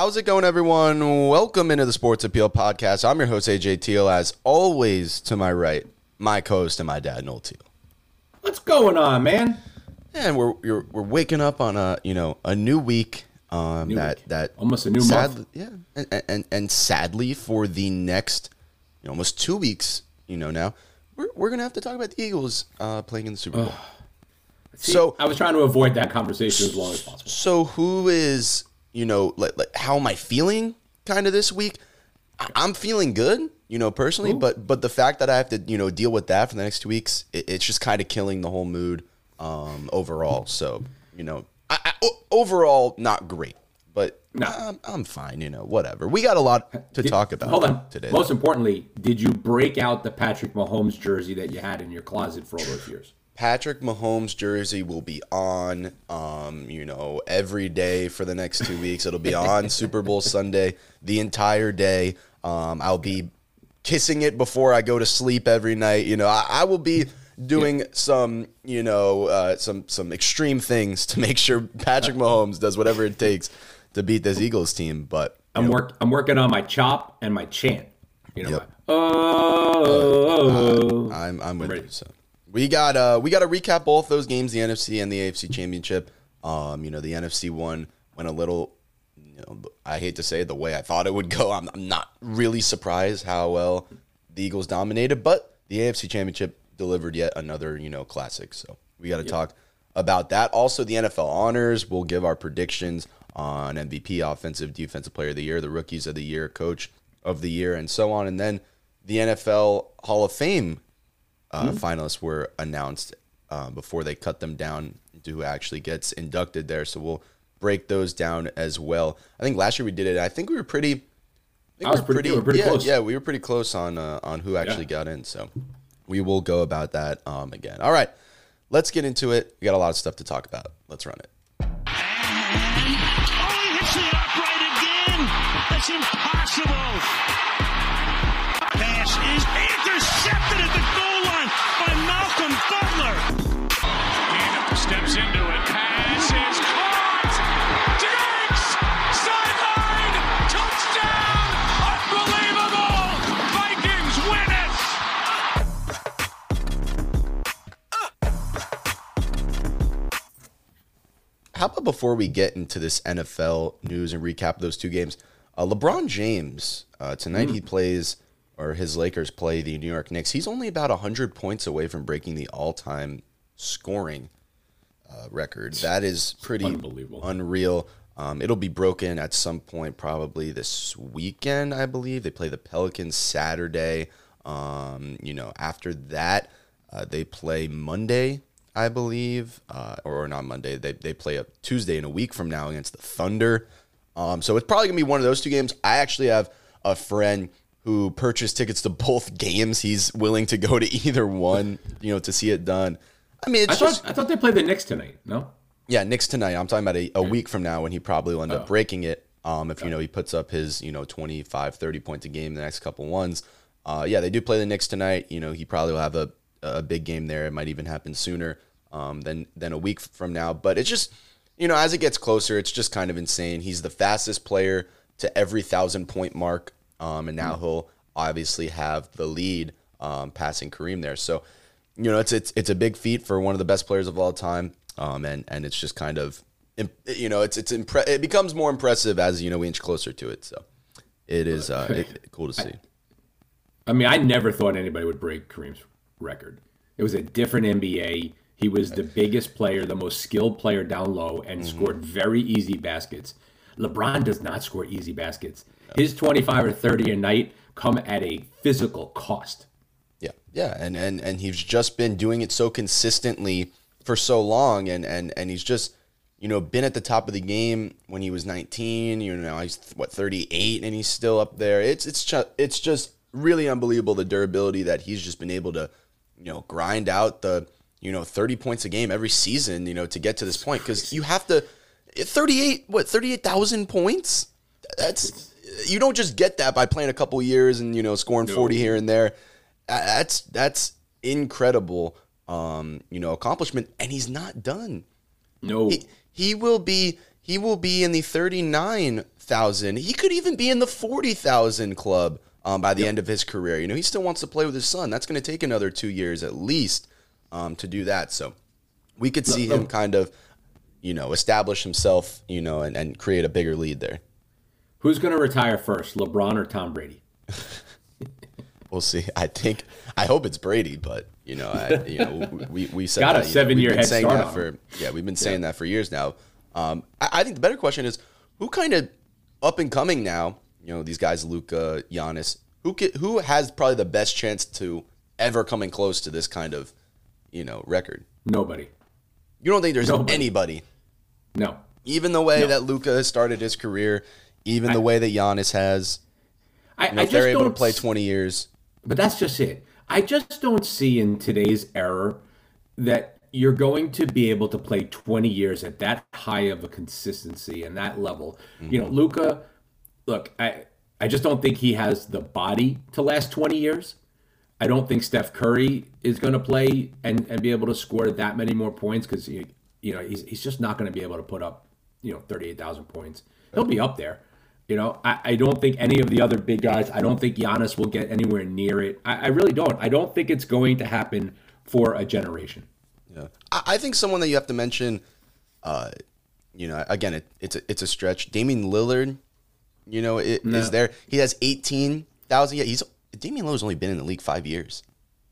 How's it going, everyone? Welcome into the Sports Appeal Podcast. I'm your host, AJ Teal. As always, to my right, my co-host and my dad, Noel Teal. What's going on, man? And we're we're, we're waking up on a you know a new week. Um, New that week. that Almost a new sad- month. Yeah, and, and and sadly for the next you know, almost two weeks, you know now we're we're gonna have to talk about the Eagles uh, playing in the Super Bowl. See, So- I was trying to avoid that conversation as long as possible. So who is you know like, like how am I feeling kind of this week? I'm feeling good, you know, personally, but but the fact that I have to you know deal with that for the next two weeks, it, it's just kind of killing the whole mood um, overall. So you know, I, I, overall not great, but No. I'm, I'm fine. You know, whatever. We got a lot to Did- talk about Hold on. today. Most importantly, did you break out the Patrick Mahomes jersey that you had in your closet for all those years? Patrick Mahomes jersey will be on, um, you know, every day for the next two weeks. It'll be on Super Bowl Sunday the entire day. Um, I'll be kissing it before I go to sleep every night. You know, I, I will be doing some, you know, uh, some some extreme things to make sure Patrick Mahomes does whatever it takes to beat this Eagles team. But I'm work. I'm working on my chop and my chant. You know, Yep. my, oh, I'm I'm with ready. you. So we got uh we got to recap both those games, the NFC and the AFC Championship. Um, you know, the NFC one went a little. You know, I hate to say it the way I thought it would go. I'm, I'm not really surprised how well the Eagles dominated, but the AFC Championship delivered yet another you know classic. So we got to talk about that. Also, the NFL honors. We'll give our predictions on MVP, Offensive, Defensive Player of the Year, the Rookies of the Year, Coach of the Year, and so on. And then the NFL Hall of Fame uh, finalists were announced uh, before they cut them down to who actually gets inducted there. So we'll break those down as well. I think last year we did it. I think we were pretty. I, think I was we pretty good. We were pretty yeah, close. Yeah, we were pretty close on uh, on who actually Yeah. got in. So we will go about that um, again. All right, let's get into it. We got a lot of stuff to talk about. Let's run it. Oh, he hits the upright again. That's impossible. Pass is intercepted at the goal line by Malcolm Butler. Gannon steps into it. Pass is caught. Diggs! Sideline! Touchdown! Unbelievable! Vikings win it! How about before we get into this NFL news and recap those two games? Uh, LeBron James uh, tonight Mm. he plays or his Lakers play the New York Knicks. He's only about hundred points away from breaking the all-time scoring uh, record. That is pretty Unbelievable. unreal. Um, it'll be broken at some point, probably this weekend, I believe. They play the Pelicans Saturday. Um, you know, after that, uh, they play Monday, I believe, uh, or, or not Monday. They, they play a Tuesday in a week from now against the Thunder. Um, so it's probably gonna be one of those two games. I actually have a friend who purchased tickets to both games. He's willing to go to either one, you know, to see it done. I mean, it's I just thought I thought they played the Knicks tonight. No, yeah, Knicks tonight. I'm talking about a, a week from now when he probably will end Oh. up breaking it. Um, if you know he puts up his you know 25, 30 points a game the next couple ones. Uh, yeah, they do play the Knicks tonight. You know he probably will have a, a big game there. It might even happen sooner um, than than a week from now. But it's just you know as it gets closer, it's just kind of insane. He's the fastest player to every thousand point mark, um, and now he'll obviously have the lead um, passing Kareem there. So you know, it's it's it's a big feat for one of the best players of all time, um, and and it's just kind of, you know, it's it's impre- it becomes more impressive as you know we inch closer to it. So it is uh, it, cool to see. I mean I never thought anybody would break Kareem's record. It was a different NBA. He was the biggest player, the most skilled player down low, and Mm-hmm. scored very easy baskets. LeBron does not score easy baskets. His 25 or 30 a night come at a physical cost. Yeah, yeah, and and and he's just been doing it so consistently for so long, and and and he's just you know been at the top of the game when he was 19. You know, he's what 38, and he's still up there. It's it's ju- it's just really unbelievable the durability that he's just been able to you know grind out the you know 30 points a game every season. You know to get to this point because you have to 38 what 38,000 points. That's you don't just get that by playing a couple years and you know scoring 40 here and there. That's that's incredible um, you know accomplishment and he's not done. No, He, he will be he will be in the 39 thousand. He could even be in the forty thousand club um, by the end of his career. You know, he still wants to play with his son. That's going to take another two years at least um, to do that. So we could see him kind of, you know, establish himself, you know, and, and create a bigger lead there. Who's going to retire first, LeBron or Tom Brady? We'll see. I think I hope it's Brady, but you know, I, you know, we we said Got a that, you know, seven-year we've been head saying start that for yeah, we've been saying that for years now. Um, I, I think the better question is who kind of up and coming now. You know, these guys, Luka, Giannis, who ca who has probably the best chance to ever coming close to this kind of you know record. Nobody. You don't think there's Nobody. anybody, No. even the way No. that Luka has started his career, even the way that Giannis has. I, You know, I if they're just able to play twenty years. But that's just it. I just don't see in today's era that you're going to be able to play 20 years at that high of a consistency and that level. You know, mm-hmm. Luka, look, I I just don't think he has the body to last 20 years. I don't think Steph Curry is going to play and, and be able to score that many more points because you know he's, he's just not going to be able to put up you know 38,000 points. He'll be up there. You know, I, I don't think any of the other big guys. I don't think Giannis will get anywhere near it. I, I really don't. I don't think it's going to happen for a generation. Yeah. I, I think someone that you have to mention, uh, you know, again, it, it's a, it's a stretch. Damian Lillard, you know, it, is there. He has eighteen thousand. Yeah, he's Damian Lillard's only been in the league five years.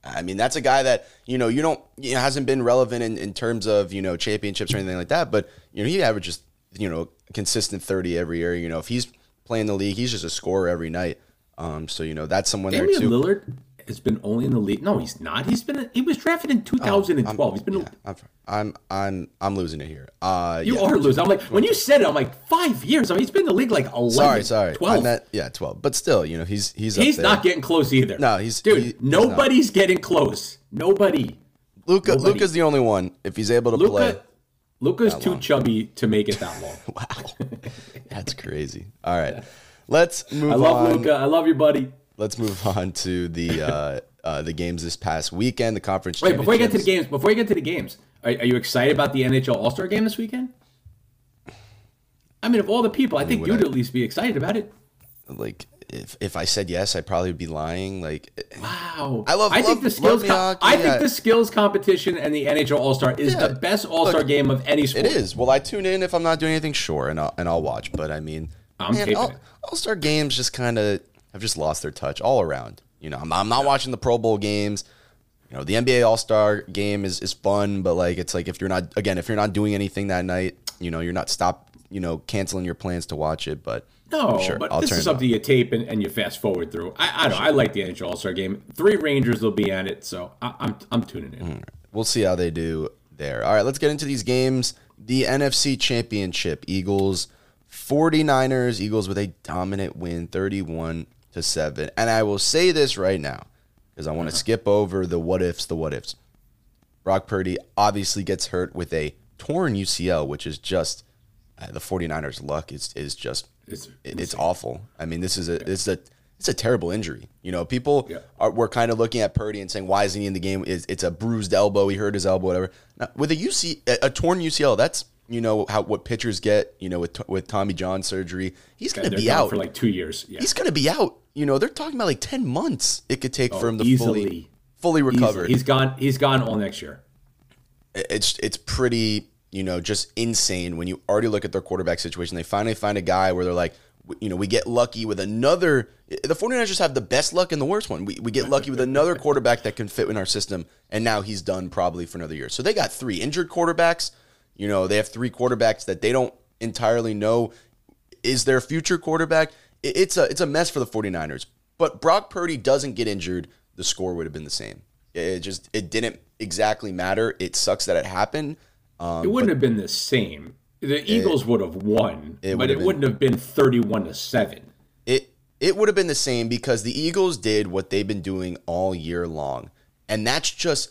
I mean, that's a guy that you know you don't you know, hasn't been relevant in, in terms of you know championships or anything like that. But you know, he averages you know consistent thirty every year. You know, if he's playing the league, he's just a scorer every night. Um, so you know that's someone there too. Lillard has been only in the league. No, he's not. He's been. He was drafted in 2012. he's been. Oh, Yeah, I'm, I'm I'm I'm losing it here. Uh, You yeah. are losing. I'm like when you said it, I'm like five years. I mean, he's been in the league like 11, Sorry, sorry. 12. I meant yeah, twelve. But still, you know, he's he's up He's not getting close either. No, he's- dude. he- he's nobody's getting close. Nobody. Luka. nobody. Luka's the only one if he's able to play. Luka. Luka's too chubby to make it that long. Wow, that's crazy. All right, let's move I love on. Luka. I love you, buddy. Let's move on to the uh, uh, the games this past weekend. The conference. Wait, before you get to the games, before you get to the games, are, are you excited about the NHL All Star game this weekend? I mean, of all the people, I, think you'd I- at least be excited about it. like if if I said yes, I'd probably be lying. Like Wow, I love- I think the skills. com- hockey, I think the skills competition and the NHL All Star is Yeah. the best All Star game of any sport. it is. Well, I tune in if I'm not doing anything, sure, and I'll and I'll watch. But I mean, I'm it. All Star games just kind of have just lost their touch all around. You know, I'm, I'm not watching the Pro Bowl games. You know, the NBA All Star game is, is fun, but like it's like if you're not again if you're not doing anything that night, you know, you're not stop you know canceling your plans to watch it. But No, sure, but I'll this is something you tape and, and you fast forward through. I, I don't. know. I like the NHL All Star game. Three Rangers will be at it, so I, I'm I'm tuning in. We'll see how they do there. All right, let's get into these games. The NFC Championship, Eagles, 49ers, Eagles with a dominant win, 31 to 7. And I will say this right now because I want to skip over the what ifs, the what ifs. Brock Purdy obviously gets hurt with a torn UCL, which is just uh, the 49ers luck is is just It's it- it's awful. I mean, this is a it's a it's a terrible injury. You know, people Yeah. are were kind of looking at Purdy and saying, "Why isn't he in the game? Is it's a bruised elbow? He hurt his elbow, whatever." Now, with a UC a, a torn UCL, that's you know how what pitchers get. You know, with with Tommy John surgery, he's going to be out for like two years. Yeah. He's going to be out. You know, they're talking about like ten months it could take oh, for him to Oh, easily. fully fully recover. He's gone. He's gone all next year. it's it's pretty you know just insane when you already look at their quarterback situation they finally find a guy where they're like you know we get lucky with another the 49ers just have the best luck and the worst one we, we get lucky with another quarterback that can fit in our system and now he's done probably for another year so they got three injured quarterbacks you know they have three quarterbacks that they don't entirely know is their future quarterback it's a it's a mess for the 49ers but Brock Purdy doesn't get injured the score would have been the same it just it didn't exactly matter it sucks that it happened um, It wouldn't have been the same. The Eagles would have won, it but it been- wouldn't have been thirty-one to seven. it it would have been the same because the Eagles did what they've been doing all year long. And that's just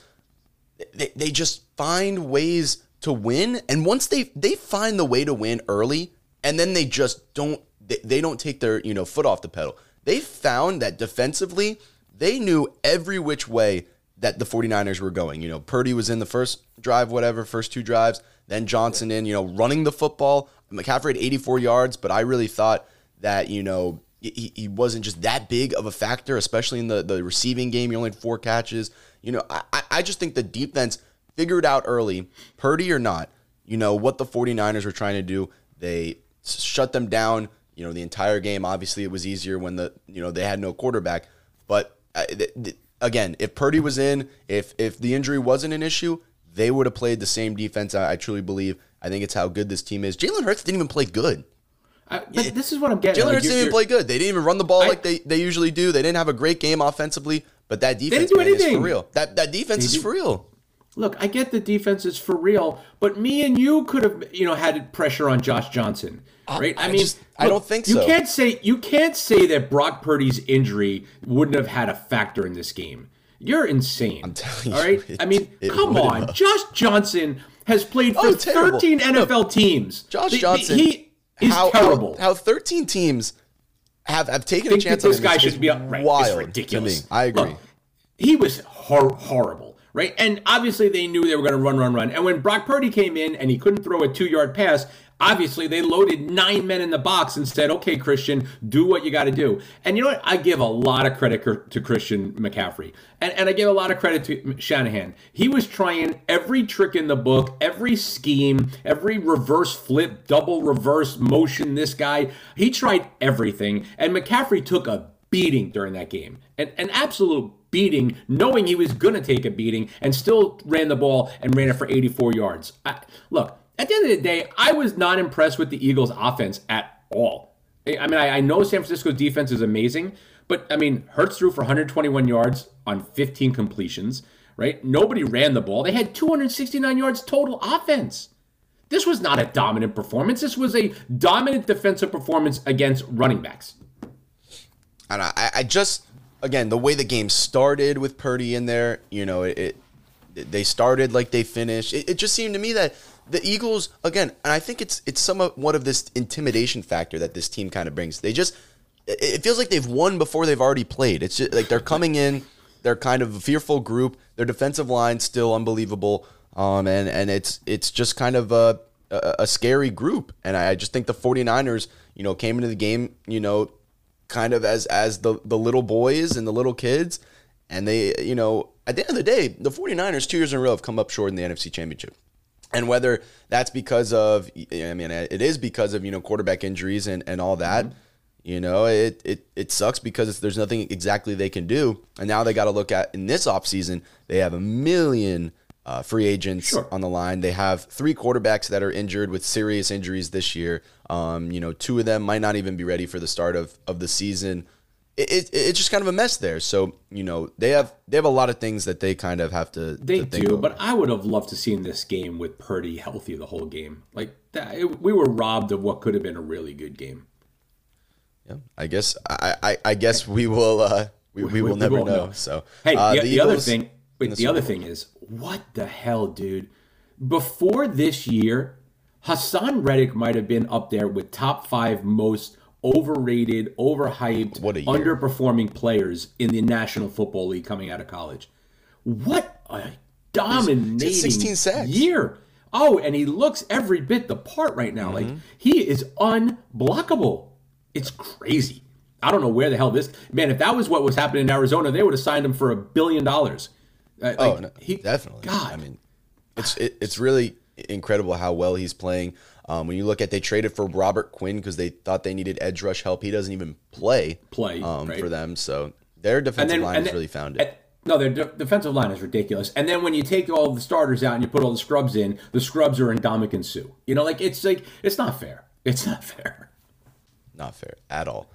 they, they just find ways to win and once they they find the way to win early and then they just don't they, they don't take their, you know, foot off the pedal. They found that defensively, they knew every which way that the 49ers were going. You know, Purdy was in the first drive, whatever, first two drives, then Johnson in, you know, running the football. McCaffrey had 84 yards, but I really thought that you know he, he wasn't just that big of a factor, especially in the the receiving game. You only had four catches. You know, I I just think the defense figured out early, Purdy or not. You know what the 49ers were trying to do. They shut them down. You know the entire game. Obviously, it was easier when the you know they had no quarterback. But uh, th- th- again, if Purdy was in, if if the injury wasn't an issue, they would have played the same defense. I, I truly believe. I think it's how good this team is. Jalen Hurts didn't even play good. I, but this is what I'm getting. Jalen like, Hurts didn't even play good. They didn't even run the ball I- like they, they usually do. They didn't have a great game offensively, but that defense didn't do man, is for real. That that defense is for real. Look, I get the defense is for real, but me and you could have, you know, had pressure on Josh Johnson, uh, right? I just- I don't think so. you can't say you can't say that Brock Purdy's injury wouldn't have had a factor in this game. You're insane. I'm telling you, All right. it- I mean, come on. have. Josh Johnson has played oh, for Oh, terrible. 13 No, NFL teams. Josh The- Johnson, he is how, terrible. How, how 13 teams have, have taken think a chance on this him guy should be up. Right, wild ridiculous. I agree. Look, he was hor- horrible, right? And obviously they knew they were going to run, run, run. And when Brock Purdy came in and he couldn't throw a two-yard pass, obviously they loaded nine men in the box and said, "Okay, Christian, do what you got to do." And you know what? I give a lot of credit to Christian McCaffrey, and and I give a lot of credit to Shanahan. He was trying every trick in the book, every scheme, every reverse flip, double reverse motion. This guy, he tried everything, and McCaffrey took a beating during that game, an, an absolute beating, knowing he was going to take a beating, and still ran the ball and ran it for 84 yards. I, look, at the end of the day, I was not impressed with the Eagles' offense at all. I mean, I, I know San Francisco's defense is amazing, but I mean, Hurts threw for 121 yards on 15 completions, right? Nobody ran the ball. They had 269 yards total offense. This was not a dominant performance. This was a dominant defensive performance against running backs. And I, I just, again, the way the game started with Purdy in there, you know, it, it they started like they finished. It, it just seemed to me that the Eagles, again, and I think it's it's somewhat of this intimidation factor that this team kind of brings. They just, it, it feels like they've won before they've already played. It's just like they're coming in, they're kind of a fearful group. Their defensive line still unbelievable, um, and and it's it's just kind of a a, a scary group. And I, I just think the 49ers, you know, came into the game, you know, kind of as as the the little boys and the little kids. And they you know at the end of the day the 49ers two years in a row have come up short in the NFC championship. And whether that's because of I mean it is because of you know quarterback injuries and and all that mm-hmm. you know it it it sucks because it's, there's nothing exactly they can do. And now they got to look at in this offseason they have a million uh, free agents Sure. on the line. They have three quarterbacks that are injured with serious injuries this year. Um, you know, two of them might not even be ready for the start of, of the season. It, it, it's just kind of a mess there. So you know they have they have a lot of things that they kind of have to. They to think do, over. but I would have loved to seen this game with Purdy healthy the whole game. Like that, it- we were robbed of what could have been a really good game. yeah, I guess I, I, I guess we will uh, we, we, will we never won't know. know. So Hey, uh, the, the other Eagles thing, in wait, the, other thing is, what the hell, dude? Before this year, Haason Reddick might have been up there with top five most overrated, overhyped, underperforming players in the National Football League coming out of college. What a dominating 16 sacks. year! Oh, and he looks every bit the part right now. Like Mm-hmm. he is unblockable. It's crazy. I don't know where the hell this man. If that was what was happening in Arizona, they would have signed him for a billion dollars. Uh, Oh, no, he- definitely. God, I mean, it's it, it's really incredible how well he's playing. Um, when you look at they traded for Robert Quinn because they thought they needed edge rush help. He doesn't even play Play, um, right. for them. So their defensive line has really found it. no, their de- defensive line is ridiculous. And then when you take all the starters out and you put all the scrubs in, the scrubs are in Dominic and Sue. You know, like it's like it's not fair. It's not fair. Not fair at all.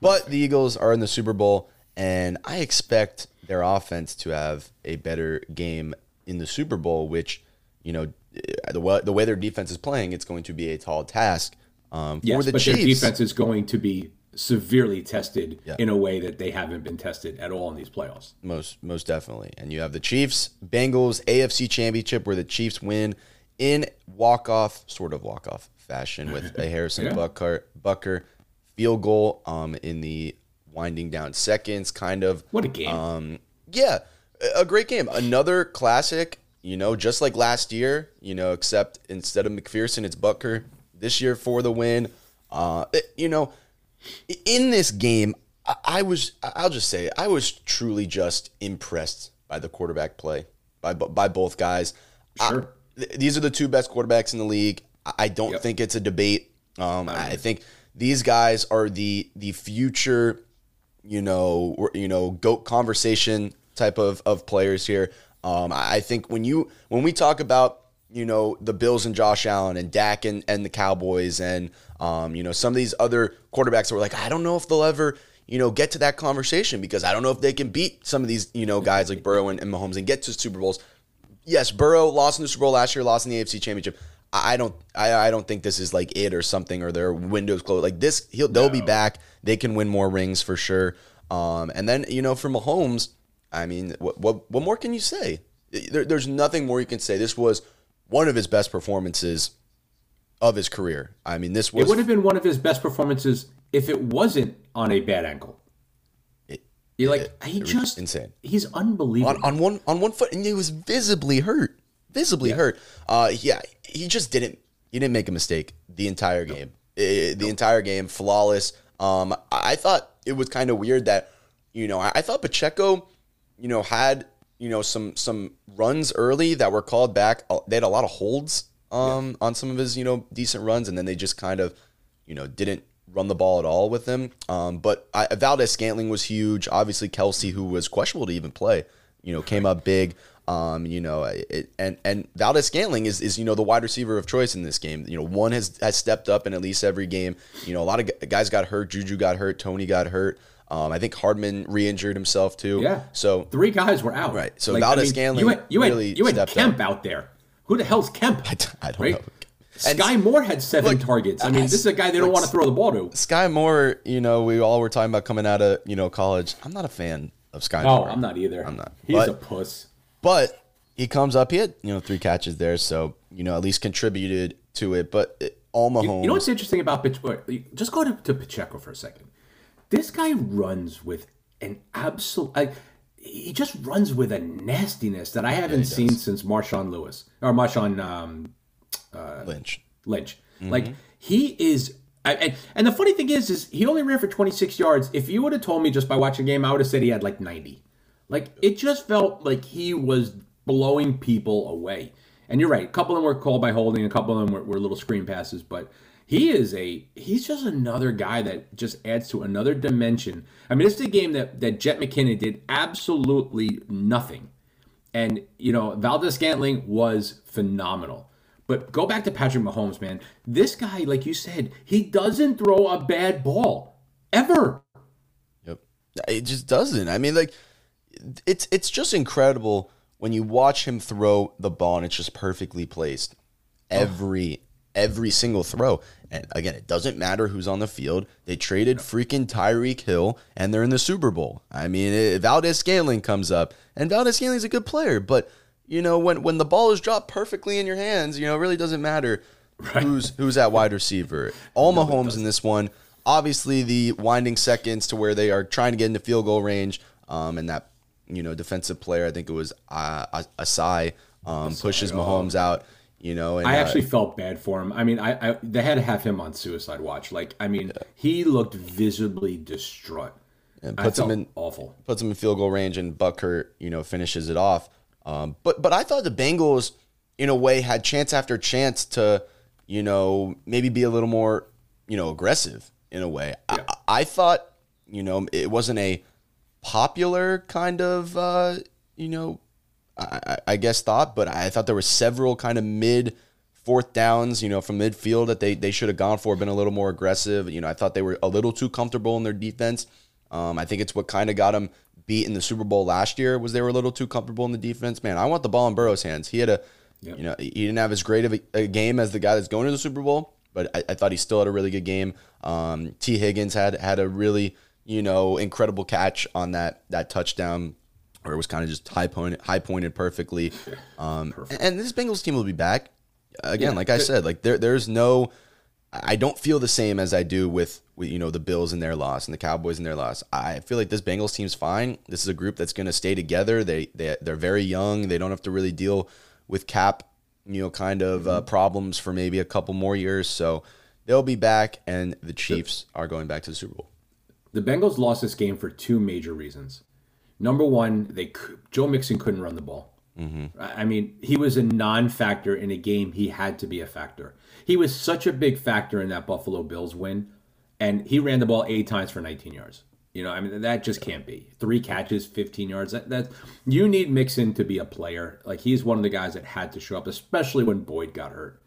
But the Eagles are in the Super Bowl, and I expect their offense to have a better game in the Super Bowl, which, you know, the way, the way their defense is playing, it's going to be a tall task um, for Yes, the but Chiefs. their defense is going to be severely tested Yeah. in a way that they haven't been tested at all in these playoffs. Most most definitely. And you have the Chiefs, Bengals AFC Championship where the Chiefs win in walk off, sort of walk off fashion with a Harrison Yeah. Butker Butker field goal um in the winding down seconds kind of. What a game! Um yeah, a- great game. Another classic, you know, just like last year, you know, except instead of McPherson it's Butker this year for the win. Uh you know, in this game, I, I was I'll just say I was truly just impressed by the quarterback play by by both guys. Sure. I- th- these are the two best quarterbacks in the league. I- I don't Yep. think it's a debate. Um, I think these guys are the the future, you know, you know, goat conversation type of of players here. Um, I think when you when we talk about you know the Bills and Josh Allen and Dak and, and the Cowboys and um, you know some of these other quarterbacks that were like I don't know if they'll ever you know get to that conversation because I don't know if they can beat some of these you know guys like Burrow and, and Mahomes and get to Super Bowls yes, Burrow lost in the Super Bowl last year, lost in the AFC Championship. I don't, I, I don't think this is like it or something, or their windows closed. Like this, he'll they'll be back. They can win more rings for sure. Um, and then you know for Mahomes, I mean, what what, what more can you say? There, there's nothing more you can say. This was one of his best performances of his career. I mean, this was It would have been one of his best performances if it wasn't on a bad ankle. You're like he just insane. He's unbelievable. on, on one on one foot, and he was visibly hurt, visibly hurt. Uh, yeah, he just didn't he didn't make a mistake the entire game. Eh, the entire game, flawless. Um, I thought it was kind of weird that you know I, I thought Pacheco, you know, had you know some some runs early that were called back. Uh, They had a lot of holds um on some of his you know decent runs, and then they just kind of you know didn't run the ball at all with him. Um, but I, Valdes-Scantling was huge. Obviously, Kelce, who was questionable to even play, you know, came up big. Um, you know, it, and and Valdes-Scantling is is you know the wide receiver of choice in this game. You know, one has has stepped up in at least every game. You know, a lot of guys got hurt. Juju got hurt. Toney got hurt. Um, I think Hardman re-injured himself too. yeah. So three guys were out. Right. So Valdes-Scantling you had, you had, really you had Kemp out there. Who the hell's Kemp? I, d- I don't right? know. And Skyy Moore had seven Look, targets. I mean, I- this is a guy they don't like, want to throw the ball to. Skyy Moore, you know, we all were talking about coming out of you know college. I'm not a fan of Skyy No, Moore. I'm not either. I'm not. He's But- a puss. But he comes up. He had you know three catches there, so you know at least contributed to it. But it, all Mahomes, You know what's interesting about Pacheco? Just go to, to Pacheco for a second. This guy runs with an absolute. Like, he just runs with a nastiness that I haven't seen since Marshawn Lewis or Marshawn um, Lynch. Lynch. Mm-hmm. Like he is. I, and, and the funny thing is, is he only ran for 26 yards. If you would have told me just by watching the game, I would have said he had like 90. Like it just felt like he was blowing people away. And you're right. A couple of them were called by holding. A couple of them were, were little screen passes. But he is a he's just another guy that just adds to another dimension. I mean, this is a game that that Jet McKinnon did absolutely nothing. And, you know, Valdes-Scantling was phenomenal. But go back to Patrick Mahomes, man. This guy, like you said, he doesn't throw a bad ball ever. Yep. It just doesn't. I mean, like it's it's just incredible when you watch him throw the ball and it's just perfectly placed. Every every single throw. And again, it doesn't matter who's on the field. They traded freaking Tyreek Hill and they're in the Super Bowl. I mean, it, Valdes-Scantling comes up and Valdes-Scantling's a good player, but you know, when when the ball is dropped perfectly in your hands, you know, it really doesn't matter who's who's at wide receiver. All Mahomes in this one. Obviously, the winding seconds to where they are trying to get into field goal range, um, and that you know defensive player, I think it was uh, Ossai, um, pushes Mahomes out. You know, and I uh, actually felt bad for him. I mean, I, I they had to have him on suicide watch. Like, I mean, he looked visibly distraught. and puts him in awful. puts him in field goal range, and Butker, you know, finishes it off. Um, but but I thought the Bengals, in a way, had chance after chance to, you know, maybe be a little more, you know, aggressive in a way. I, I thought, you know, it wasn't a popular kind of, uh, you know, I, I- I guess thought, but I thought there were several kind of mid fourth downs, you know, from midfield that they they should have gone for, been a little more aggressive. You know, I thought they were a little too comfortable in their defense. Um, I think it's what kind of got them beat in the Super Bowl last year was they were a little too comfortable in the defense. Man, I want the ball in Burrow's hands. He had a, you know, he didn't have as great of a, a game as the guy that's going to the Super Bowl, but I, I thought he still had a really good game. Um, Tee Higgins had had a really, you know, incredible catch on that that touchdown where it was kind of just high pointed, high pointed perfectly. Um, and this Bengals team will be back again. Yeah. like I said, like there, there's no, I don't feel the same as I do with, with you know the Bills and their loss and the Cowboys and their loss. I feel like this Bengals team's fine. This is a group that's going to stay together. They they they're very young. They don't have to really deal with cap, you know, kind of uh, problems for maybe a couple more years. So they'll be back, and the Chiefs are going back to the Super Bowl. The Bengals lost this game for two major reasons. Number one, they Joe Mixon couldn't run the ball. Mm-hmm. I I mean, he was a non-factor in a game he had to be a factor. He was such a big factor in that Buffalo Bills win, and he ran the ball eight times for 19 yards. You know, I mean, that just can't be three catches, 15 yards. That, that you need Mixon to be a player. Like he's one of the guys that had to show up, especially when Boyd got hurt.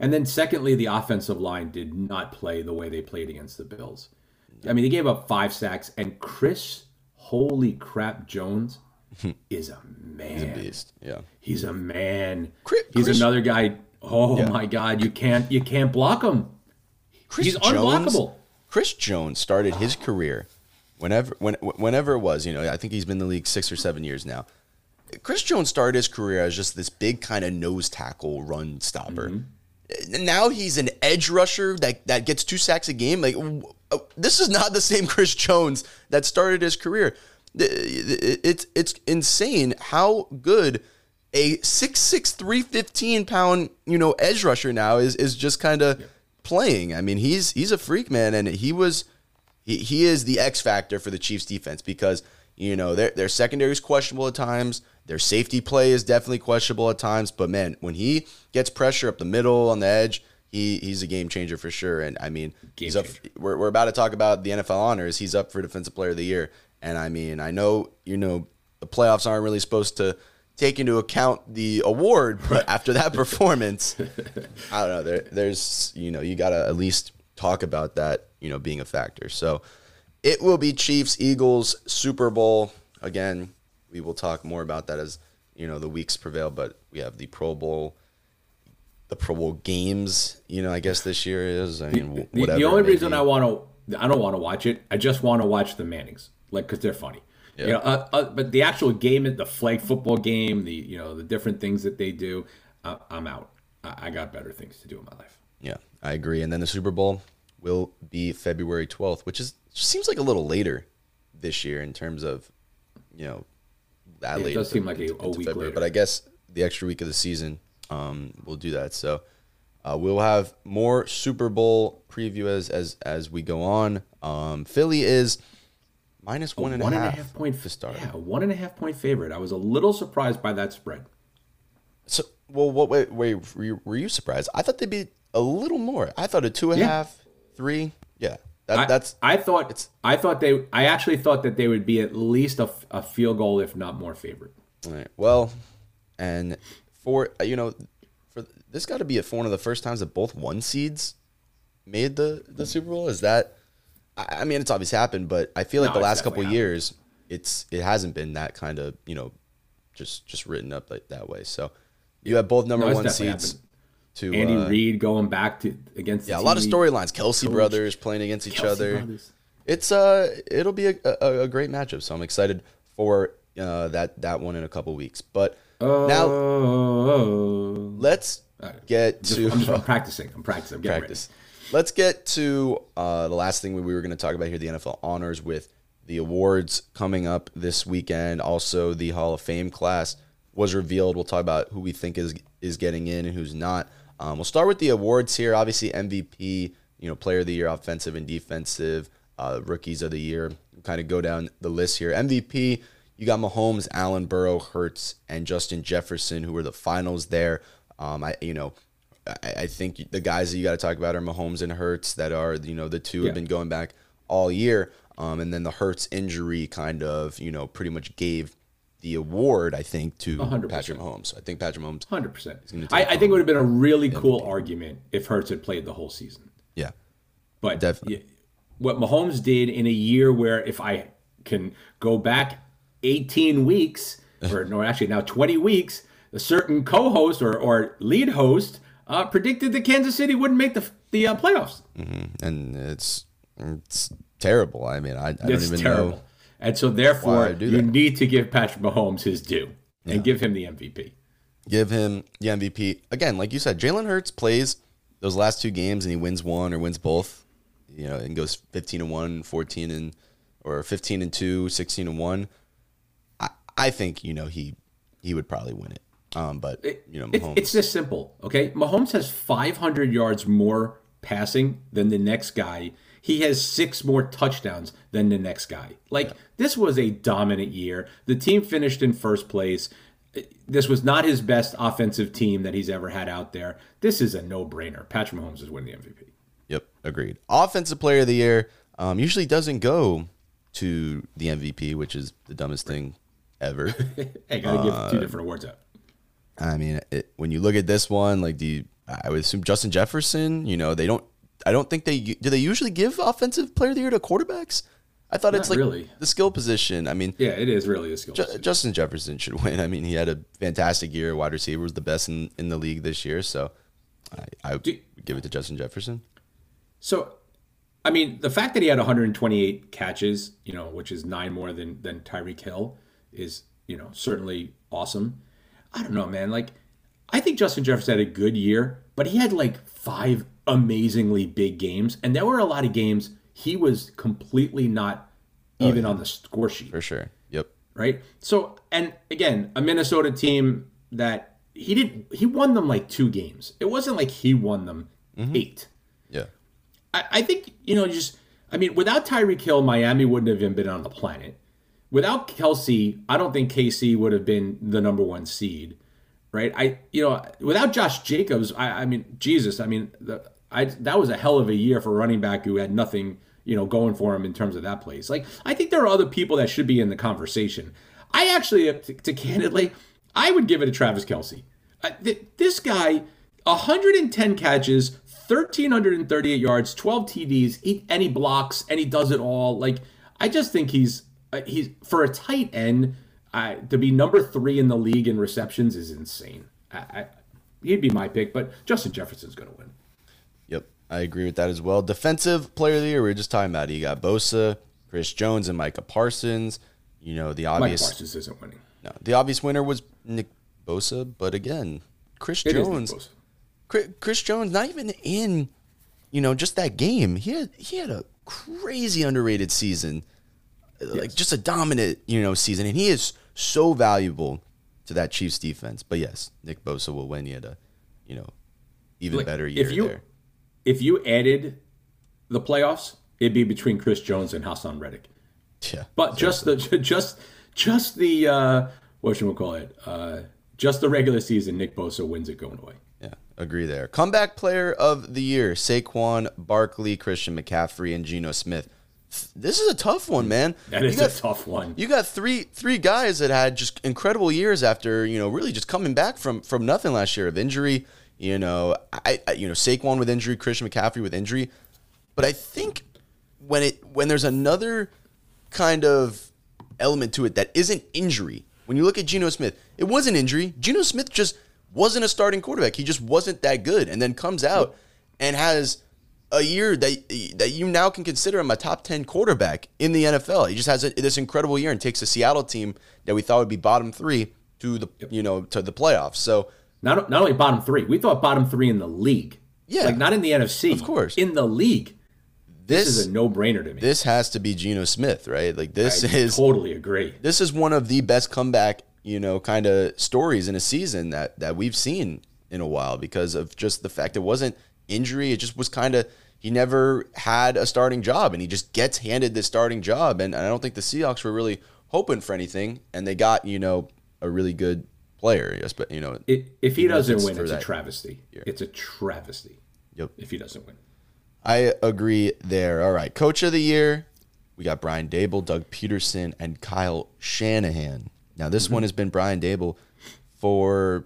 And then, secondly, the offensive line did not play the way they played against the Bills. I mean, they gave up five sacks, and Chris, holy crap, Jones is a man. He's a beast. Yeah. He's a man. Chris- He's Chris- another guy. Oh my God, you can't you can't block him. Chris He's Jones, unblockable. Chris Jones started his career whenever when whenever it was, you know, I think he's been in the league 6 or 7 years now. Chris Jones started his career as just this big kind of nose tackle run stopper. Mm-hmm. Now he's an edge rusher that that gets two sacks a game. Like uh, this is not the same Chris Jones that started his career. It's it's insane how good a 6'6", 315 pound you know edge rusher now is is just kind of playing. I mean he's he's a freak man, and he was he, he is the X factor for the Chiefs defense because you know their their secondary is questionable at times. Their safety play is definitely questionable at times, but man, when he gets pressure up the middle on the edge, he he's a game changer for sure. And I mean, he's up. We're, we're about to talk about the NFL honors. He's up for Defensive Player of the Year, and I mean, I know you know the playoffs aren't really supposed to take into account the award, but after that performance, I don't know. There, there's you know you got to at least talk about that you know being a factor. So it will be Chiefs Eagles Super Bowl again. We will talk more about that as you know the weeks prevail. But we have the Pro Bowl, the Pro Bowl games. You know, I guess this year is. I mean, The, whatever. the only reason. I want to, I don't want to watch it. I just want to watch the Mannings, like because they're funny. You know, uh, uh, but the actual game, the flag football game, the you know the different things that they do, uh, I'm out. I, I got better things to do in my life. Yeah, I agree. And then the Super Bowl will be February 12th, which is seems like a little later this year in terms of, you know, that Yeah, it does seem like a- a week February. later. But I guess the extra week of the season um, will do that. So uh, we'll have more Super Bowl preview as as as we go on. Um, Philly is minus one and a half One and a half point to start. Yeah, one and a half point favorite. I was a little surprised by that spread. So, well, what? Wait, wait, were you, were you surprised? I thought they'd be a little more. I thought a two and a half, three. Yeah, that, I, that's I thought it's- I thought they I actually thought that they would be at least a field goal, if not more, favorite. All right. Well, and for uh, you know, for this got to be for one of the first times that both one seeds made the the Super Bowl. Is that? I I mean, it's obviously happened, but I feel like No, the last couple definitely years, it's it hasn't been that kind of you know, just just written up like that way. So you have both number No, one seeds. happened. To Andy uh, Reid going back to against the yeah, a lot of storylines. Kelce brothers playing against each Kelce other. brothers. It's uh, it'll be a, a, a great matchup. So I'm excited for uh, that that one in a couple weeks. But now Oh, let's get just, to I'm, just, I'm practicing. I'm practicing. I'm practice. Let's get to uh, the last thing we were going to talk about here: the NFL honors with the awards coming up this weekend. Also, the Hall of Fame class was revealed. We'll talk about who we think is is getting in and who's not. Um, we'll start with the awards here. Obviously, MVP, you know, Player of the Year, offensive and defensive, uh, Rookies of the Year. Kind of go down the list here. MVP, you got Mahomes, Allen, Burrow, Hurts, and Justin Jefferson, who were the finals there. Um, I, you know, I, I think the guys that you got to talk about are Mahomes and Hurts, that are you know the two Yeah. have been going back all year. Um, and then the Hurts injury kind of you know pretty much gave the award I think to 100%. Patrick Mahomes. I think Patrick Mahomes. Hundred percent. gonna I, I think it would have been a really cool argument if Hurts had played the whole season. Yeah, But Definitely. what Mahomes did in a year where if I can go back 18 weeks, or no, actually now 20 weeks, a certain co-host or, or lead host uh, predicted that Kansas City wouldn't make the the uh, playoffs. and it's it's terrible. I mean, I, I don't It's even terrible. know. And so therefore, you need to give Patrick Mahomes his due and give him the MVP. Give him the MVP again. Like you said, Jalen Hurts plays those last two games and he wins one or wins both. You know, and goes 15 and 1, 14 and or 15 and 2, 16 and 1. I, I think, you know, he he would probably win it. Um, but you know, Mahomes, it's this simple, okay? Mahomes has 500 yards more passing than the next guy. He has six more touchdowns than the next guy. Like this was a dominant year. The team finished in first place. This was not his best offensive team that he's ever had out there. This is a no-brainer. Patrick Mahomes is winning the MVP. Yep, agreed. Offensive player of the year um, usually doesn't go to the MVP, which is the dumbest thing ever. Hey, gotta give two different awards out. I mean, it, when you look at this one, like the I would assume Justin Jefferson. You know, they don't. I don't think they do. They usually give offensive player of the year to quarterbacks. I thought it's like really. the skill position. I mean, Yeah, it is really a skill. Ju- position. Justin Jefferson should win. I mean, he had a fantastic year. Wide receiver was the best in, in the league this year. So I, I would Do- give it to Justin Jefferson. So, I mean, the fact that he had 128 catches, you know, which is nine more than than Tyreek Hill, is you know certainly awesome. I don't know, man. Like, I think Justin Jefferson had a good year, but he had like five amazingly big games, and there were a lot of games he was completely not oh, even on the score sheet For sure. Yep. right? So, and again, a Minnesota team that he did he won them like two games. It wasn't like he won them mm-hmm. eight. Yeah. I, I think you know just I mean without Tyreek Hill, Miami wouldn't have even been on the planet. Without Kelce, I don't think KC would have been the number one seed, right? I you know without Josh Jacobs, I, I mean Jesus, I mean the, I that was a hell of a year for running back who had nothing you know going for him in terms of that place. Like I think there are other people that should be in the conversation. I actually, to, to candidly, I would give it to Travis Kelce. I, th- this guy, 110 catches, 1,338 yards, 12 TDs, he, and he blocks and he does it all. Like, I just think he's uh, he's for a tight end I, to be number three in the league in receptions is insane. I, I, he'd be my pick, but Justin Jefferson's going to win. I agree with that as well. Defensive player of the year, we were just talking about. it. You got Bosa, Chris Jones, and Micah Parsons. You know, the Mike obvious Parsons isn't winning. no, the obvious winner was Nick Bosa, but again, Chris It Jones. Chris, Chris Jones, not even in, you know, just that game. He had he had a crazy underrated season, like just a dominant, you know, season, and he is so valuable to that Chiefs defense. But yes, Nick Bosa will win. He had a, you know, even Like, better year if you there. If you added the playoffs, it'd be between Chris Jones and Haason Reddick. Yeah, But just the just just the uh, what should we call it? Uh, just the regular season, Nick Bosa wins it going away. yeah, agree there. Comeback player of the year: Saquon Barkley, Christian McCaffrey, and Geno Smith. This is a tough one, man. That You is got a tough one. You got three three guys that had just incredible years after you know really just coming back from from nothing last year of injury. You know, I, I you know Saquon with injury, Christian McCaffrey with injury, but I think when it when there's another kind of element to it that isn't injury. When you look at Geno Smith, it wasn't injury. Geno Smith just wasn't a starting quarterback. He just wasn't that good, and then comes out and has a year that that you now can consider him a top ten quarterback in the NFL. He just has a, this incredible year and takes a Seattle team that we thought would be bottom three to the you know to the playoffs. So Not not only bottom three, we thought bottom three in the league. Yeah. like not in the NFC. Of course. in the league. this This is a no brainer to me. this has to be Geno Smith, right? Like this I is totally agree. this is one of the best comeback, you know, kind of stories in a season that that we've seen in a while because of just the fact it wasn't injury. It just was kind of he never had a starting job and he just gets handed this starting job. And I don't think the Seahawks were really hoping for anything, and they got you know a really good player. Yes, but you know, It, if he doesn't win, it's a travesty. It's a travesty. Yep. If he doesn't win. I agree there. All right, coach of the year, we got Brian Daboll, Doug Pederson, and Kyle Shanahan. Now this one has been Brian Daboll for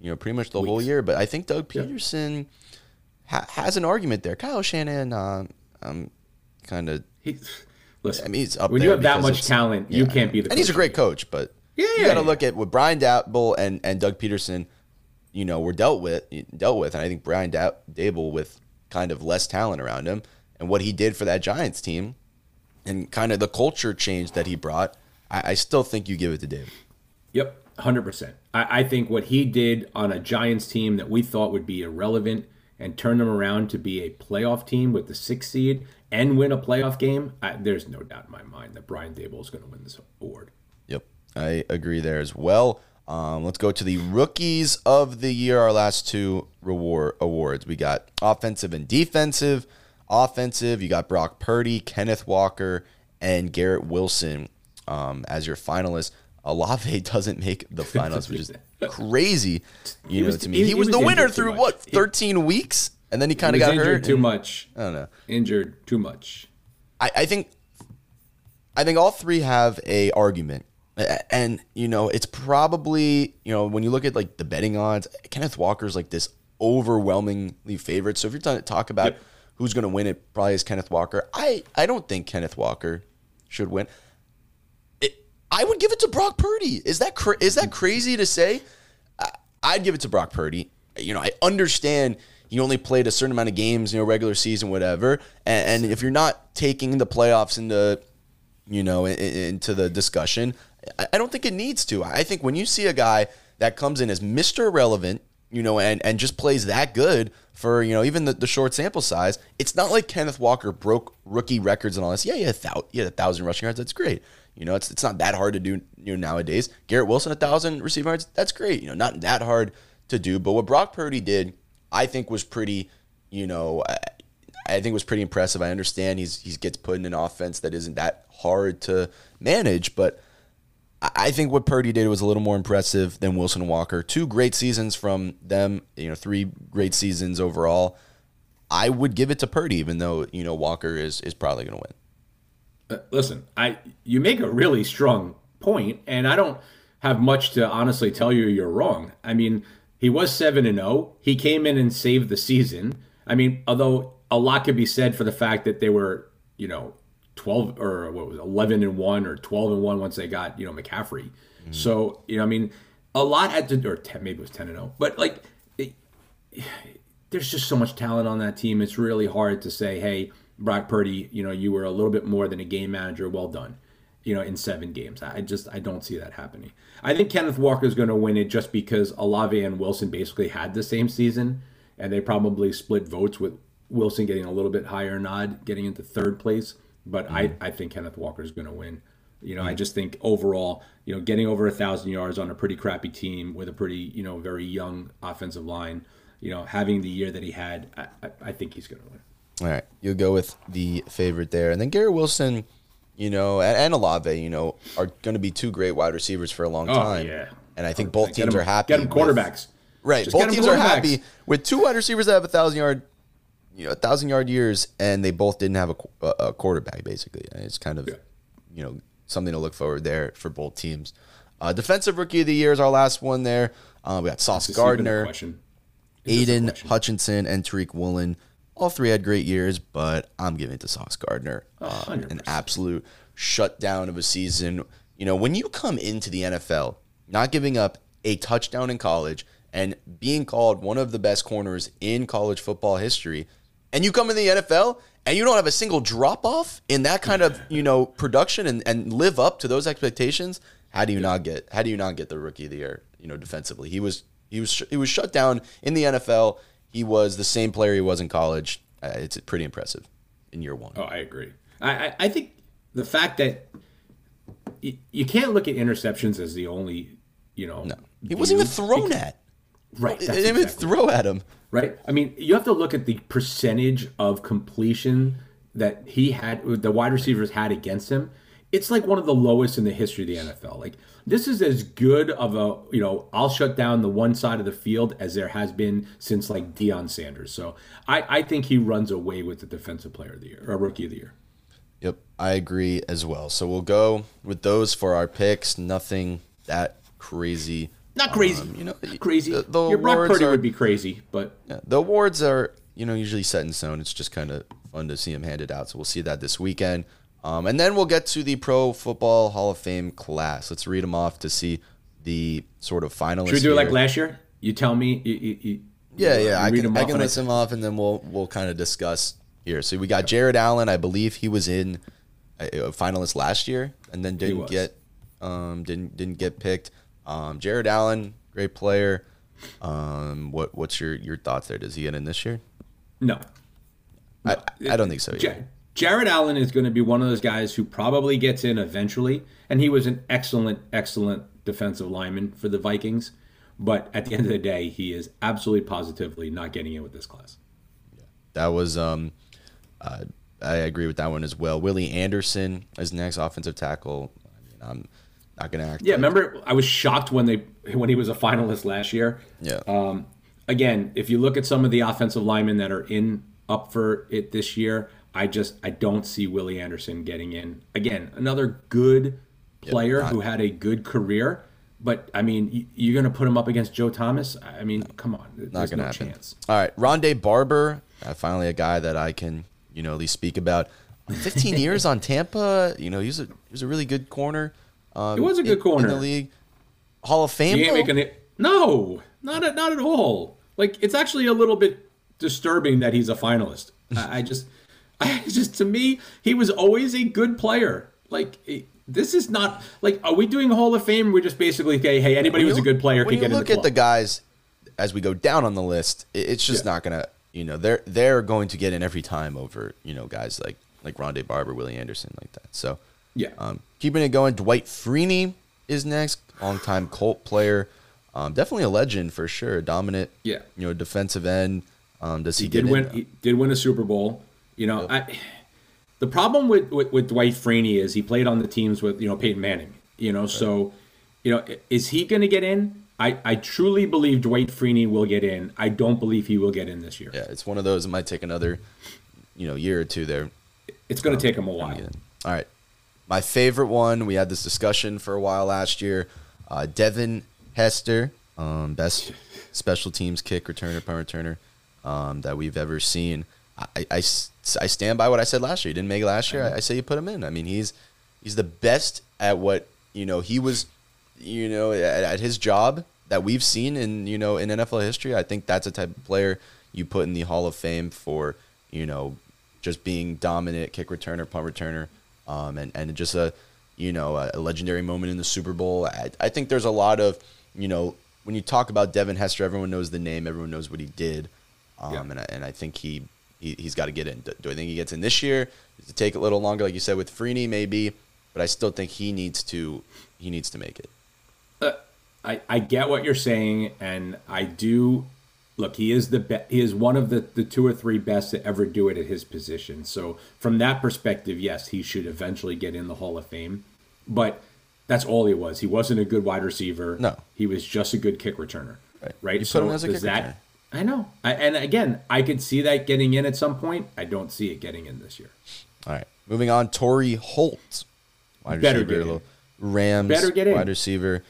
you know pretty much the whole year, but I think Doug Pederson ha- has an argument there. Kyle Shanahan, uh, um, kind of. Listen, I mean, he's up when you have that much talent, you can't be the. and he's a great year. coach, but Yeah, you yeah, got to look at what Brian Daboll and, and Doug Pederson, you know, were dealt with dealt with, and I think Brian da- Daboll with kind of less talent around him and what he did for that Giants team, and kind of the culture change that he brought. I, I still think you give it to Daboll. Yep, hundred percent. I, I think what he did on a Giants team that we thought would be irrelevant and turn them around to be a playoff team with the sixth seed and win a playoff game. I, there's no doubt in my mind that Brian Daboll is going to win this award. I agree there as well. Um, let's go to the rookies of the year. Our last two reward awards. We got offensive and defensive. Offensive, you got Brock Purdy, Kenneth Walker, and Garrett Wilson um, as your finalists. Olave doesn't make the finals, which is crazy. You know, was- to me, he- he, he was, was the winner through what He- 13 weeks, and then he kind of got injured hurt. too and- much. I don't know. Injured too much. I, I think I think all three have a argument. And you know, it's probably, you know, when you look at like the betting odds, Kenneth Walker's like this overwhelmingly favorite. So if you're trying to talk about Yep. who's going to win it, probably is Kenneth Walker. I I don't think Kenneth Walker should win. It, I would give it to Brock Purdy. Is that cra- is that crazy to say? I- I'd give it to Brock Purdy. You know, I understand he only played a certain amount of games, you know, regular season, whatever. And, and if you're not taking the playoffs into, you know, i- i- into the discussion, I, don't think it needs to. I think when you see a guy that comes in as Mr. Irrelevant, you know, and, and just plays that good for, you know, even the, the short sample size, it's not like Kenneth Walker broke rookie records and all this. Yeah, yeah, thou- yeah, a thousand rushing yards, that's great. You know, it's it's not that hard to do you know nowadays. Garrett Wilson a thousand receiving yards, that's great. You know, not that hard to do. But what Brock Purdy did, I think was pretty, you know, I, I think was pretty impressive. I understand he's he gets put in an offense that isn't that hard to manage, but I- think what Purdy did was a little more impressive than Wilson Walker. Two great seasons from them, you know, three great seasons overall. I would give it to Purdy, even though you know Walker is is probably going to win. Uh, listen, I you make a really strong point, and I don't have much to honestly tell you you're wrong. I mean, he was seven and zero. He came in and saved the season. I mean, although a lot could be said for the fact that they were, you know, twelve or what was it, eleven and one or twelve and one once they got you know McCaffrey. Mm-hmm. So you know, I mean, a lot had to or 10, maybe it was ten and zero, but like. It, there's just so much talent on that team. It's really hard to say, hey, Brock Purdy, you know, you were a little bit more than a game manager. Well done, you know, in seven games. I just I don't see that happening. I think Kenneth Walker is going to win it just because Olave and Wilson basically had the same season, and they probably split votes with Wilson getting a little bit higher nod, getting into third place. But I mm. I think Kenneth Walker is going to win. You know, I mm. just think overall, you know, getting over a thousand yards on a pretty crappy team with a pretty, you know, very young offensive line, you know, having the year that he had, I, I, I think he's going to win. All right, you'll go with the favorite there, and then Garrett Wilson, you know, and, and Olave, you know, are going to be two great wide receivers for a long oh, time. Oh, yeah. and I think both teams him- are happy. Get with- quarterbacks. Right. Just Both teams are happy with two wide receivers that have a thousand yard, you know, a thousand yard years, and they both didn't have a, a quarterback. Basically, And it's kind of, Yeah. you know, something to look forward there for both teams. Uh, defensive rookie of the year is our last one there. Uh, we got Sauce This is even a Gardner, question. Is this a Aidan? Hutchinson, and Tariq Woolen. All three had great years, but I'm giving it to Sauce Gardner. Um, an absolute shutdown of a season. You know, when you come into the NFL, not giving up a touchdown in college and being called one of the best corners in college football history, and you come in the NFL and you don't have a single drop off in that kind of you know production and, and live up to those expectations, how do you not get how do you not get the rookie of the year? You know, defensively, he was he was he was shut down in the NFL. He was the same player he was in college. Uh, it's pretty impressive in year one. Oh, I agree. I, I, I think the fact that you, you can't look at interceptions as the only, you know, No, he wasn't even thrown at. Right. They didn't even throw at him. Right? I mean, you have to look at the percentage of completion that he had, the wide receivers had against him. It's like one of the lowest in the history of the NFL. Like this is as good of a, you know, I'll shut down the one side of the field as there has been since like Deion Sanders. So I, I think he runs away with the defensive player of the year or rookie of the year. Yep, I agree as well. So we'll go with those for our picks. Nothing that crazy. Not crazy. Um, you know, Not crazy. the- the Your Brock Purdy are- would be crazy, but Yeah, the awards are you know usually set in stone. It's just kind of fun to see them handed out. So we'll see that this weekend, um, and then we'll get to the Pro Football Hall of Fame class. Let's read them off to see the sort of finalists. should we do it like last year? You tell me. You, you, you, Yeah, yeah. I can, I can list them off, and then we'll we'll kind of discuss here. So we got Jared Allen. I believe he was in a, a finalist last year, and then didn't get um didn't didn't get picked. Um, Jared Allen, great player. Um, what what's your your thoughts there? Does he get in this year? No. I, I don't think so. Either. Jared Allen is going to be one of those guys who probably gets in eventually, and he was an excellent, excellent defensive lineman for the Vikings. But at the end of the day, he is absolutely positively not getting in with this class. That was um, uh, I agree with that one as well. Willie Anderson as next offensive tackle. I mean, I'm not gonna act. Yeah, like- remember I was shocked when they when he was a finalist last year. Yeah. Um, again, if you look at some of the offensive linemen that are in up for it this year, I just I don't see Willie Anderson getting in. Again, another good player not- who had a good career, but I mean, you're going to put him up against Joe Thomas? I mean, come on, not there's gonna no happen. chance. All right, Rondé Barber, uh, finally a guy that I can you know at least speak about. 15 years on Tampa, you know he's a he was a really good corner. Um, He was a good in- corner. in the league. Hall of Fame. He ain't though? making it. No, not at, not at all. Like it's actually a little bit disturbing that he's a finalist. I, I just, I just to me, he was always a good player. Like it- this is not like are we doing Hall of Fame? We're just basically okay. Hey, anybody who's a good player when can get you in look the at the guys as we go down on the list, it- it's just Yeah. not gonna. You know, they're they're going to get in every time over you know guys like like Rondé Barber, Willie Anderson, like that. So yeah, um, keeping it going, Dwight Freeney is next, longtime Colt player, um, definitely a legend for sure, dominant. Yeah. you know, defensive end. Um, does he, he get did win. in? He did win a Super Bowl. You know, I, the problem with, with with Dwight Freeney is he played on the teams with you know Peyton Manning. You know, so you know, is he going to get in? I, I truly believe Dwight Freeney will get in. I don't believe he will get in this year. Yeah, it's one of those. It might take another, you know, year or two there. It's going to take him a while. All right. My favorite one, we had this discussion for a while last year. Uh, Devin Hester, um, best special teams kick returner, punt returner um, that we've ever seen. I I stand by what I said last year. He didn't make it last year. I, I say you put him in. I mean, he's he's the best at what you know he was, you know, at, at his job that we've seen in you know in NFL history. I think that's a type of player you put in the Hall of Fame for you know just being dominant kick returner, punt returner, um, and and just a you know a, legendary moment in the Super Bowl. I, I think there's a lot of you know when you talk about Devin Hester, everyone knows the name, everyone knows what he did, um, Yeah. and I, and I think he. He, he's got to get in. Do, do I think he gets in this year? Does it take a little longer, like you said with Freeney, maybe? But I still think he needs to. He needs to make it. I, I get what you're saying, and I do. Look, he is the be- he is one of the, the two or three best to ever do it at his position. So from that perspective, yes, he should eventually get in the Hall of Fame. But that's all he was. He wasn't a good wide receiver. No. he was just a good kick returner. Right. Right. You put so him as a kick that? returner. I know. I, and again, I could see that getting in at some point. I don't see it getting in this year. All right, moving on. Torry Holt, wide Better receiver, get in. Rams, Better get in. wide receiver.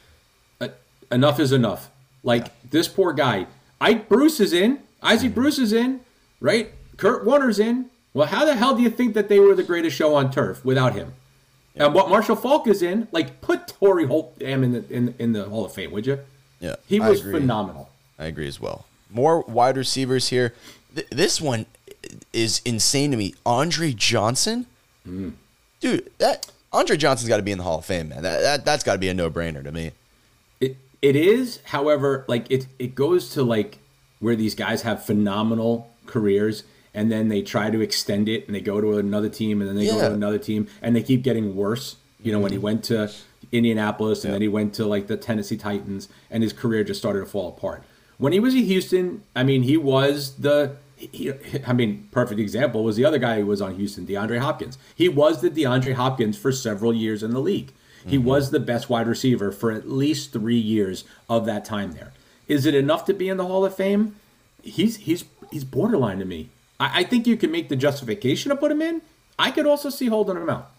Uh, enough is enough. Like this poor guy. Ike Bruce is in. Isaac Mm-hmm. Bruce is in. Right? Kurt Warner's in. Well, how the hell do you think that they were the greatest show on turf without him? And what Marshall Faulk is in, like put Torry Holt in the in, in the Hall of Fame, would you? Yeah, He was phenomenal. I agree as well. More wide receivers here. Th- this one is insane to me. Andre Johnson, Mm. dude, that Andre Johnson's got to be in the Hall of Fame, man. That, that that's got to be a no brainer to me. It is, however, like it it goes to like where these guys have phenomenal careers and then they try to extend it and they go to another team and then they go to another team and they keep getting worse. You know, when he mm-hmm. went to Indianapolis and then he went to like the Tennessee Titans and his career just started to fall apart. When he was in Houston, I mean, he was the he, I mean, perfect example was the other guy who was on Houston, DeAndre Hopkins. He was the DeAndre Hopkins for several years in the league. He was the best wide receiver for at least three years of that time there. Is it enough to be in the Hall of Fame? He's he's he's borderline to me. I, I think you can make the justification to put him in. I could also see holding him out.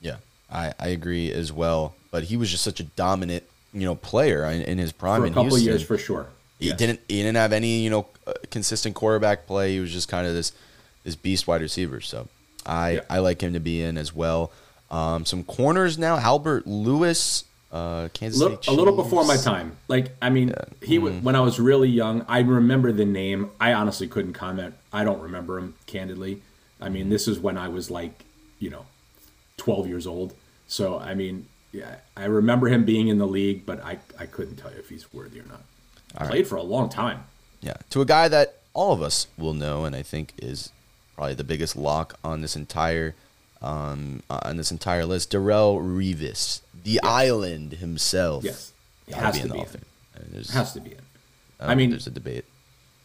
Yeah, I, I agree as well. But he was just such a dominant, you know, player in, in his prime For a in couple Houston. years for sure. He Yes. didn't. He didn't have any, you know, uh, consistent quarterback play. He was just kind of this this beast wide receiver. So I Yeah. I like him to be in as well. Um, some corners now. Albert Lewis, uh, Kansas Little- City a little before my time. Like, I mean, he w when I was really young, I remember the name. I honestly couldn't comment. I don't remember him candidly. I mean, this is when I was like, you know, 12 years old. So, I mean, yeah, I remember him being in the league, but I, I couldn't tell you if he's worthy or not. Played for a long time. Yeah, to a guy that all of us will know, and I think is probably the biggest lock on this entire um, on this entire list. Darrelle Revis, the island himself. Yes. It has to the be in. I mean, there's, Has to be in. I, I mean- there's a debate.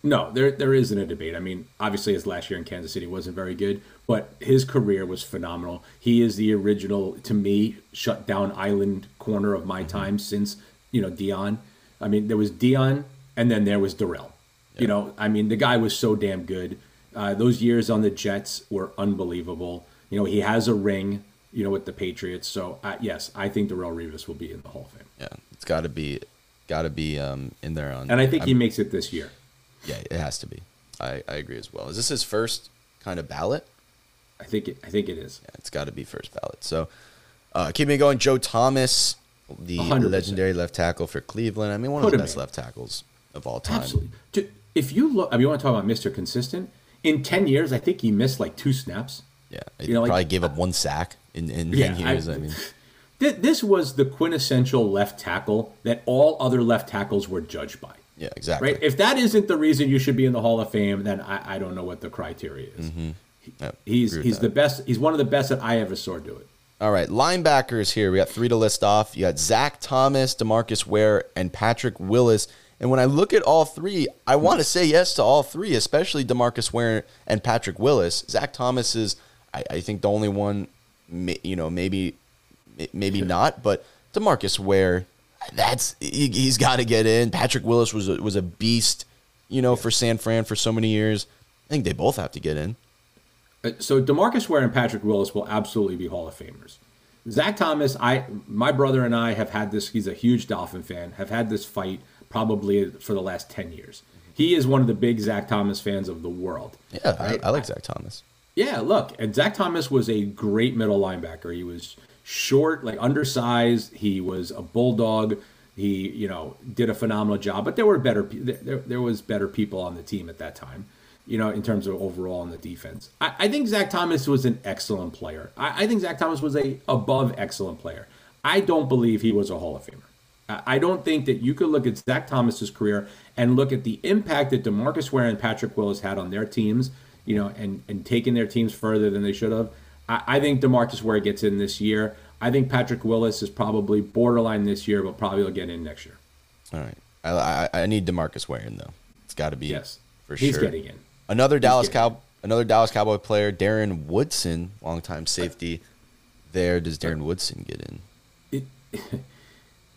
No, there there isn't a debate. I mean, obviously his last year in Kansas City wasn't very good, but his career was phenomenal. He is the original, to me, shut down island corner of my time since you know Deion. I mean, there was Deion, and then there was Darrelle. You know, I mean, the guy was so damn good. Uh, those years on the Jets were unbelievable. You know, he has a ring. You know, with the Patriots. So uh, yes, I think Darrelle Revis will be in the Hall of Fame, Yeah, it's got to be, got to be um, in there on. and I think he I'm- makes it this year. yeah, it has to be. I, I agree as well. Is this his first kind of ballot? I think it. I think it is. Yeah, it's got to be first ballot. So, uh, keeping it going, Joe Thomas, the 100%. legendary left tackle for Cleveland. I mean, one Put of the best in. left tackles of all time. Absolutely. If you look, I mean, you want to talk about Mr. Consistent? In 10 years, I think he missed like two snaps. Yeah, he You know, like- probably gave up one sack in in Yeah, 10 years. I, I- mean, Th- This was the quintessential left tackle that all other left tackles were judged by. yeah, exactly. Right? If that isn't the reason you should be in the Hall of Fame, then I, I don't know what the criteria is. Mm-hmm. Yep, He's he's that. the best. He's one of the best that I ever saw do it. All right, linebackers here. We got three to list off. You got Zach Thomas, Demarcus Ware, and Patrick Willis. And when I look at all three, I want to say yes to all three, especially Demarcus Ware and Patrick Willis. Zach Thomas is, I, I think, the only one. You know, maybe, maybe not, but Demarcus Ware, that's he, he's got to get in. Patrick Willis was a, was a beast, you know, for San Fran for so many years. I think they both have to get in. Uh, So Demarcus Ware and Patrick Willis will absolutely be Hall of Famers. Zach Thomas, I my brother and I have had this. He's a huge Dolphin fan. Have had this fight probably for the last ten years. He is one of the big Zach Thomas fans of the world. Yeah, Right? I, I like Zach Thomas. Yeah, look, and Zach Thomas was a great middle linebacker. He was short, like undersized. He was a bulldog. He, you know, did a phenomenal job. But there were better. There, there was better people on the team at that time. You know, in terms of overall on the defense. I, I think Zach Thomas was an excellent player. I, I think Zach Thomas was a above excellent player. I don't believe he was a Hall of Famer. I I don't think that you could look at Zach Thomas's career and look at the impact that Demarcus Ware and Patrick Willis had on their teams, you know, and and taking their teams further than they should have. I, I think Demarcus Ware gets in this year. I think Patrick Willis is probably borderline this year, but probably will get in next year. All right. I, I, I need Demarcus Ware in though. It's got to be Yes, for he's sure. getting in. Another Dallas Cow another Dallas Cowboy player, Darren Woodson, longtime safety. There does Darren Woodson get in?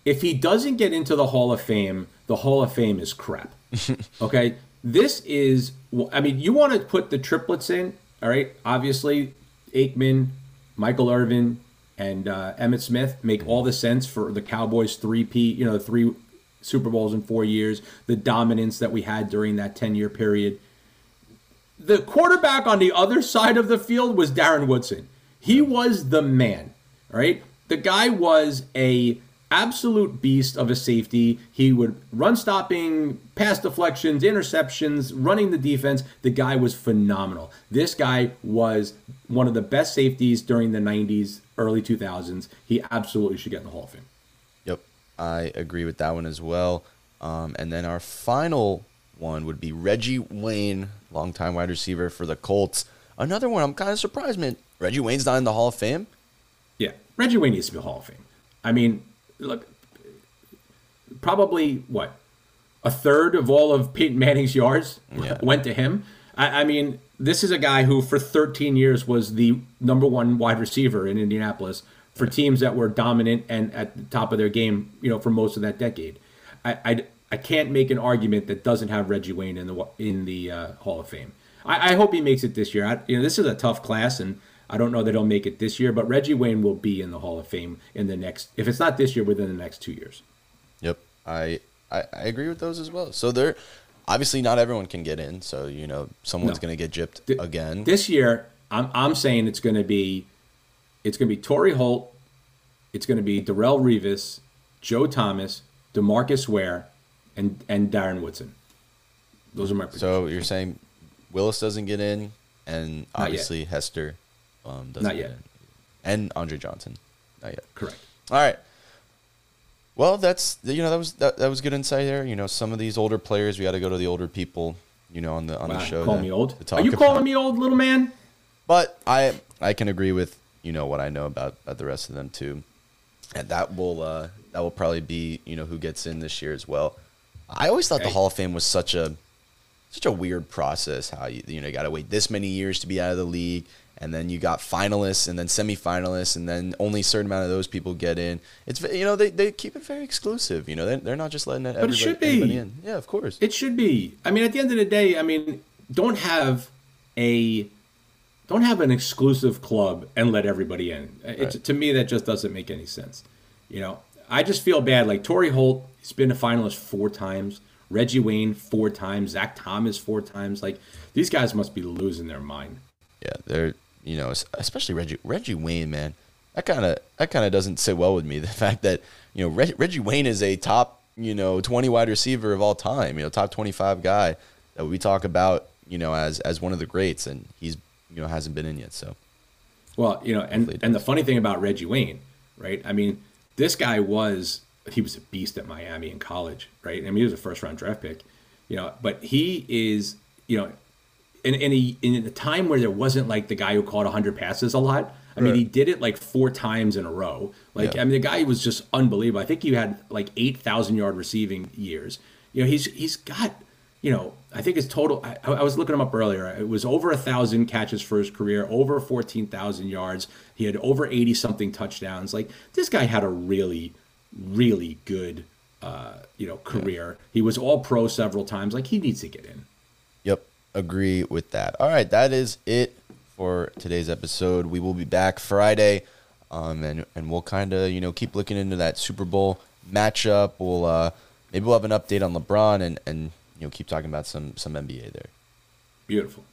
if he doesn't get into the Hall of Fame, the Hall of Fame is crap. okay? This is, I mean, you want to put the triplets in, all right? Obviously, Aikman, Michael Irvin, and uh, Emmitt Smith make all the sense for the Cowboys' three P, you know, three Super Bowls in four years, the dominance that we had during that 10 year period. The quarterback on the other side of the field was Darren Woodson. He was the man, right? The guy was a absolute beast of a safety. He would run stopping, pass deflections, interceptions, running the defense. The guy was phenomenal. This guy was one of the best safeties during the 90s, early 2000s. He absolutely should get in the Hall of Fame. Yep. I agree with that one as well. Um, and then our final one would be Reggie Wayne, longtime wide receiver for the Colts. Another one I'm kind of surprised, man. Reggie Wayne's not in the Hall of Fame. Yeah, Reggie Wayne needs to be Hall of Fame. I mean, look, probably what a third of all of Peyton Manning's yards Yeah. went to him. I, I mean, this is a guy who for 13 years was the number one wide receiver in Indianapolis for teams that were dominant and at the top of their game, you know, for most of that decade. I, I, I can't make an argument that doesn't have Reggie Wayne in the in the uh, Hall of Fame. I, I hope he makes it this year. I, you know, this is a tough class, and I don't know that he'll make it this year. But Reggie Wayne will be in the Hall of Fame in the next, if it's not this year, within the next two years. Yep. I, I I agree with those as well. So they're obviously not everyone can get in. So you know someone's No. gonna get gypped Th- again. This year, I'm I'm saying it's going to be, it's going to be Torry Holt, it's going to be Darrelle Revis, Joe Thomas, Demarcus Ware, and and Darren Woodson. Those are my predictions. so you're saying Willis doesn't get in, and obviously Hester um, doesn't Not yet. and Andre Johnson, not yet. correct. All right. Well, that's you know that was that, that was good insight there. You know, some of these older players, we got to go to the older people. You know, on the on Wow, the show. call to- me old. Are you about. calling me old, little man? But I I can agree with you know what I know about, about the rest of them too, and that will uh, that will probably be you know who gets in this year as well. I always thought the Hall of Fame was such a such a weird process. How you you know you got to wait this many years to be out of the league, and then you got finalists and then semifinalists, and then only a certain amount of those people get in. It's you know they, they keep it very exclusive. You know they they're not just letting everybody, but it should be. in. Yeah, of course. It should be. I mean, at the end of the day, I mean, don't have a don't have an exclusive club and let everybody in. It's, to me, that just doesn't make any sense. You know, I just feel bad. Like Torry Holt, he's been a finalist four times. Reggie Wayne four times. Zach Thomas four times. Like these guys must be losing their mind. Yeah, they're you know especially Reggie Reggie Wayne, man. That kind of that kind of doesn't sit well with me. The fact that you know Reg, Reggie Wayne is a top you know twenty wide receiver of all time. You know, top twenty five guy that we talk about you know as as one of the greats, and he's you know hasn't been in yet. So Well, you know, and and the funny thing about Reggie Wayne, right? I mean, this guy was he was a beast at Miami in college, right? I mean, he was a first round draft pick, you know, but he is, you know, in in a in a time where there wasn't like the guy who caught 100 passes a lot. I mean, Right. he did it like four times in a row. Like, Yeah. I mean, the guy was just unbelievable. I think he had like 8,000 yard receiving years. You know, he's he's got, you know, I think his total. I, I was looking him up earlier. It was over a thousand catches for his career, over 14,000 yards. He had over 80 something touchdowns. Like this guy had a really, really good, uh, you know, career. He was all pro several times. Like he needs to get in agree with that. All right, that is it for today's episode. We will be back Friday, um, and and we'll kind of you know keep looking into that Super Bowl matchup. We'll uh, maybe we'll have an update on LeBron and and you know keep talking about some some NBA there. Beautiful.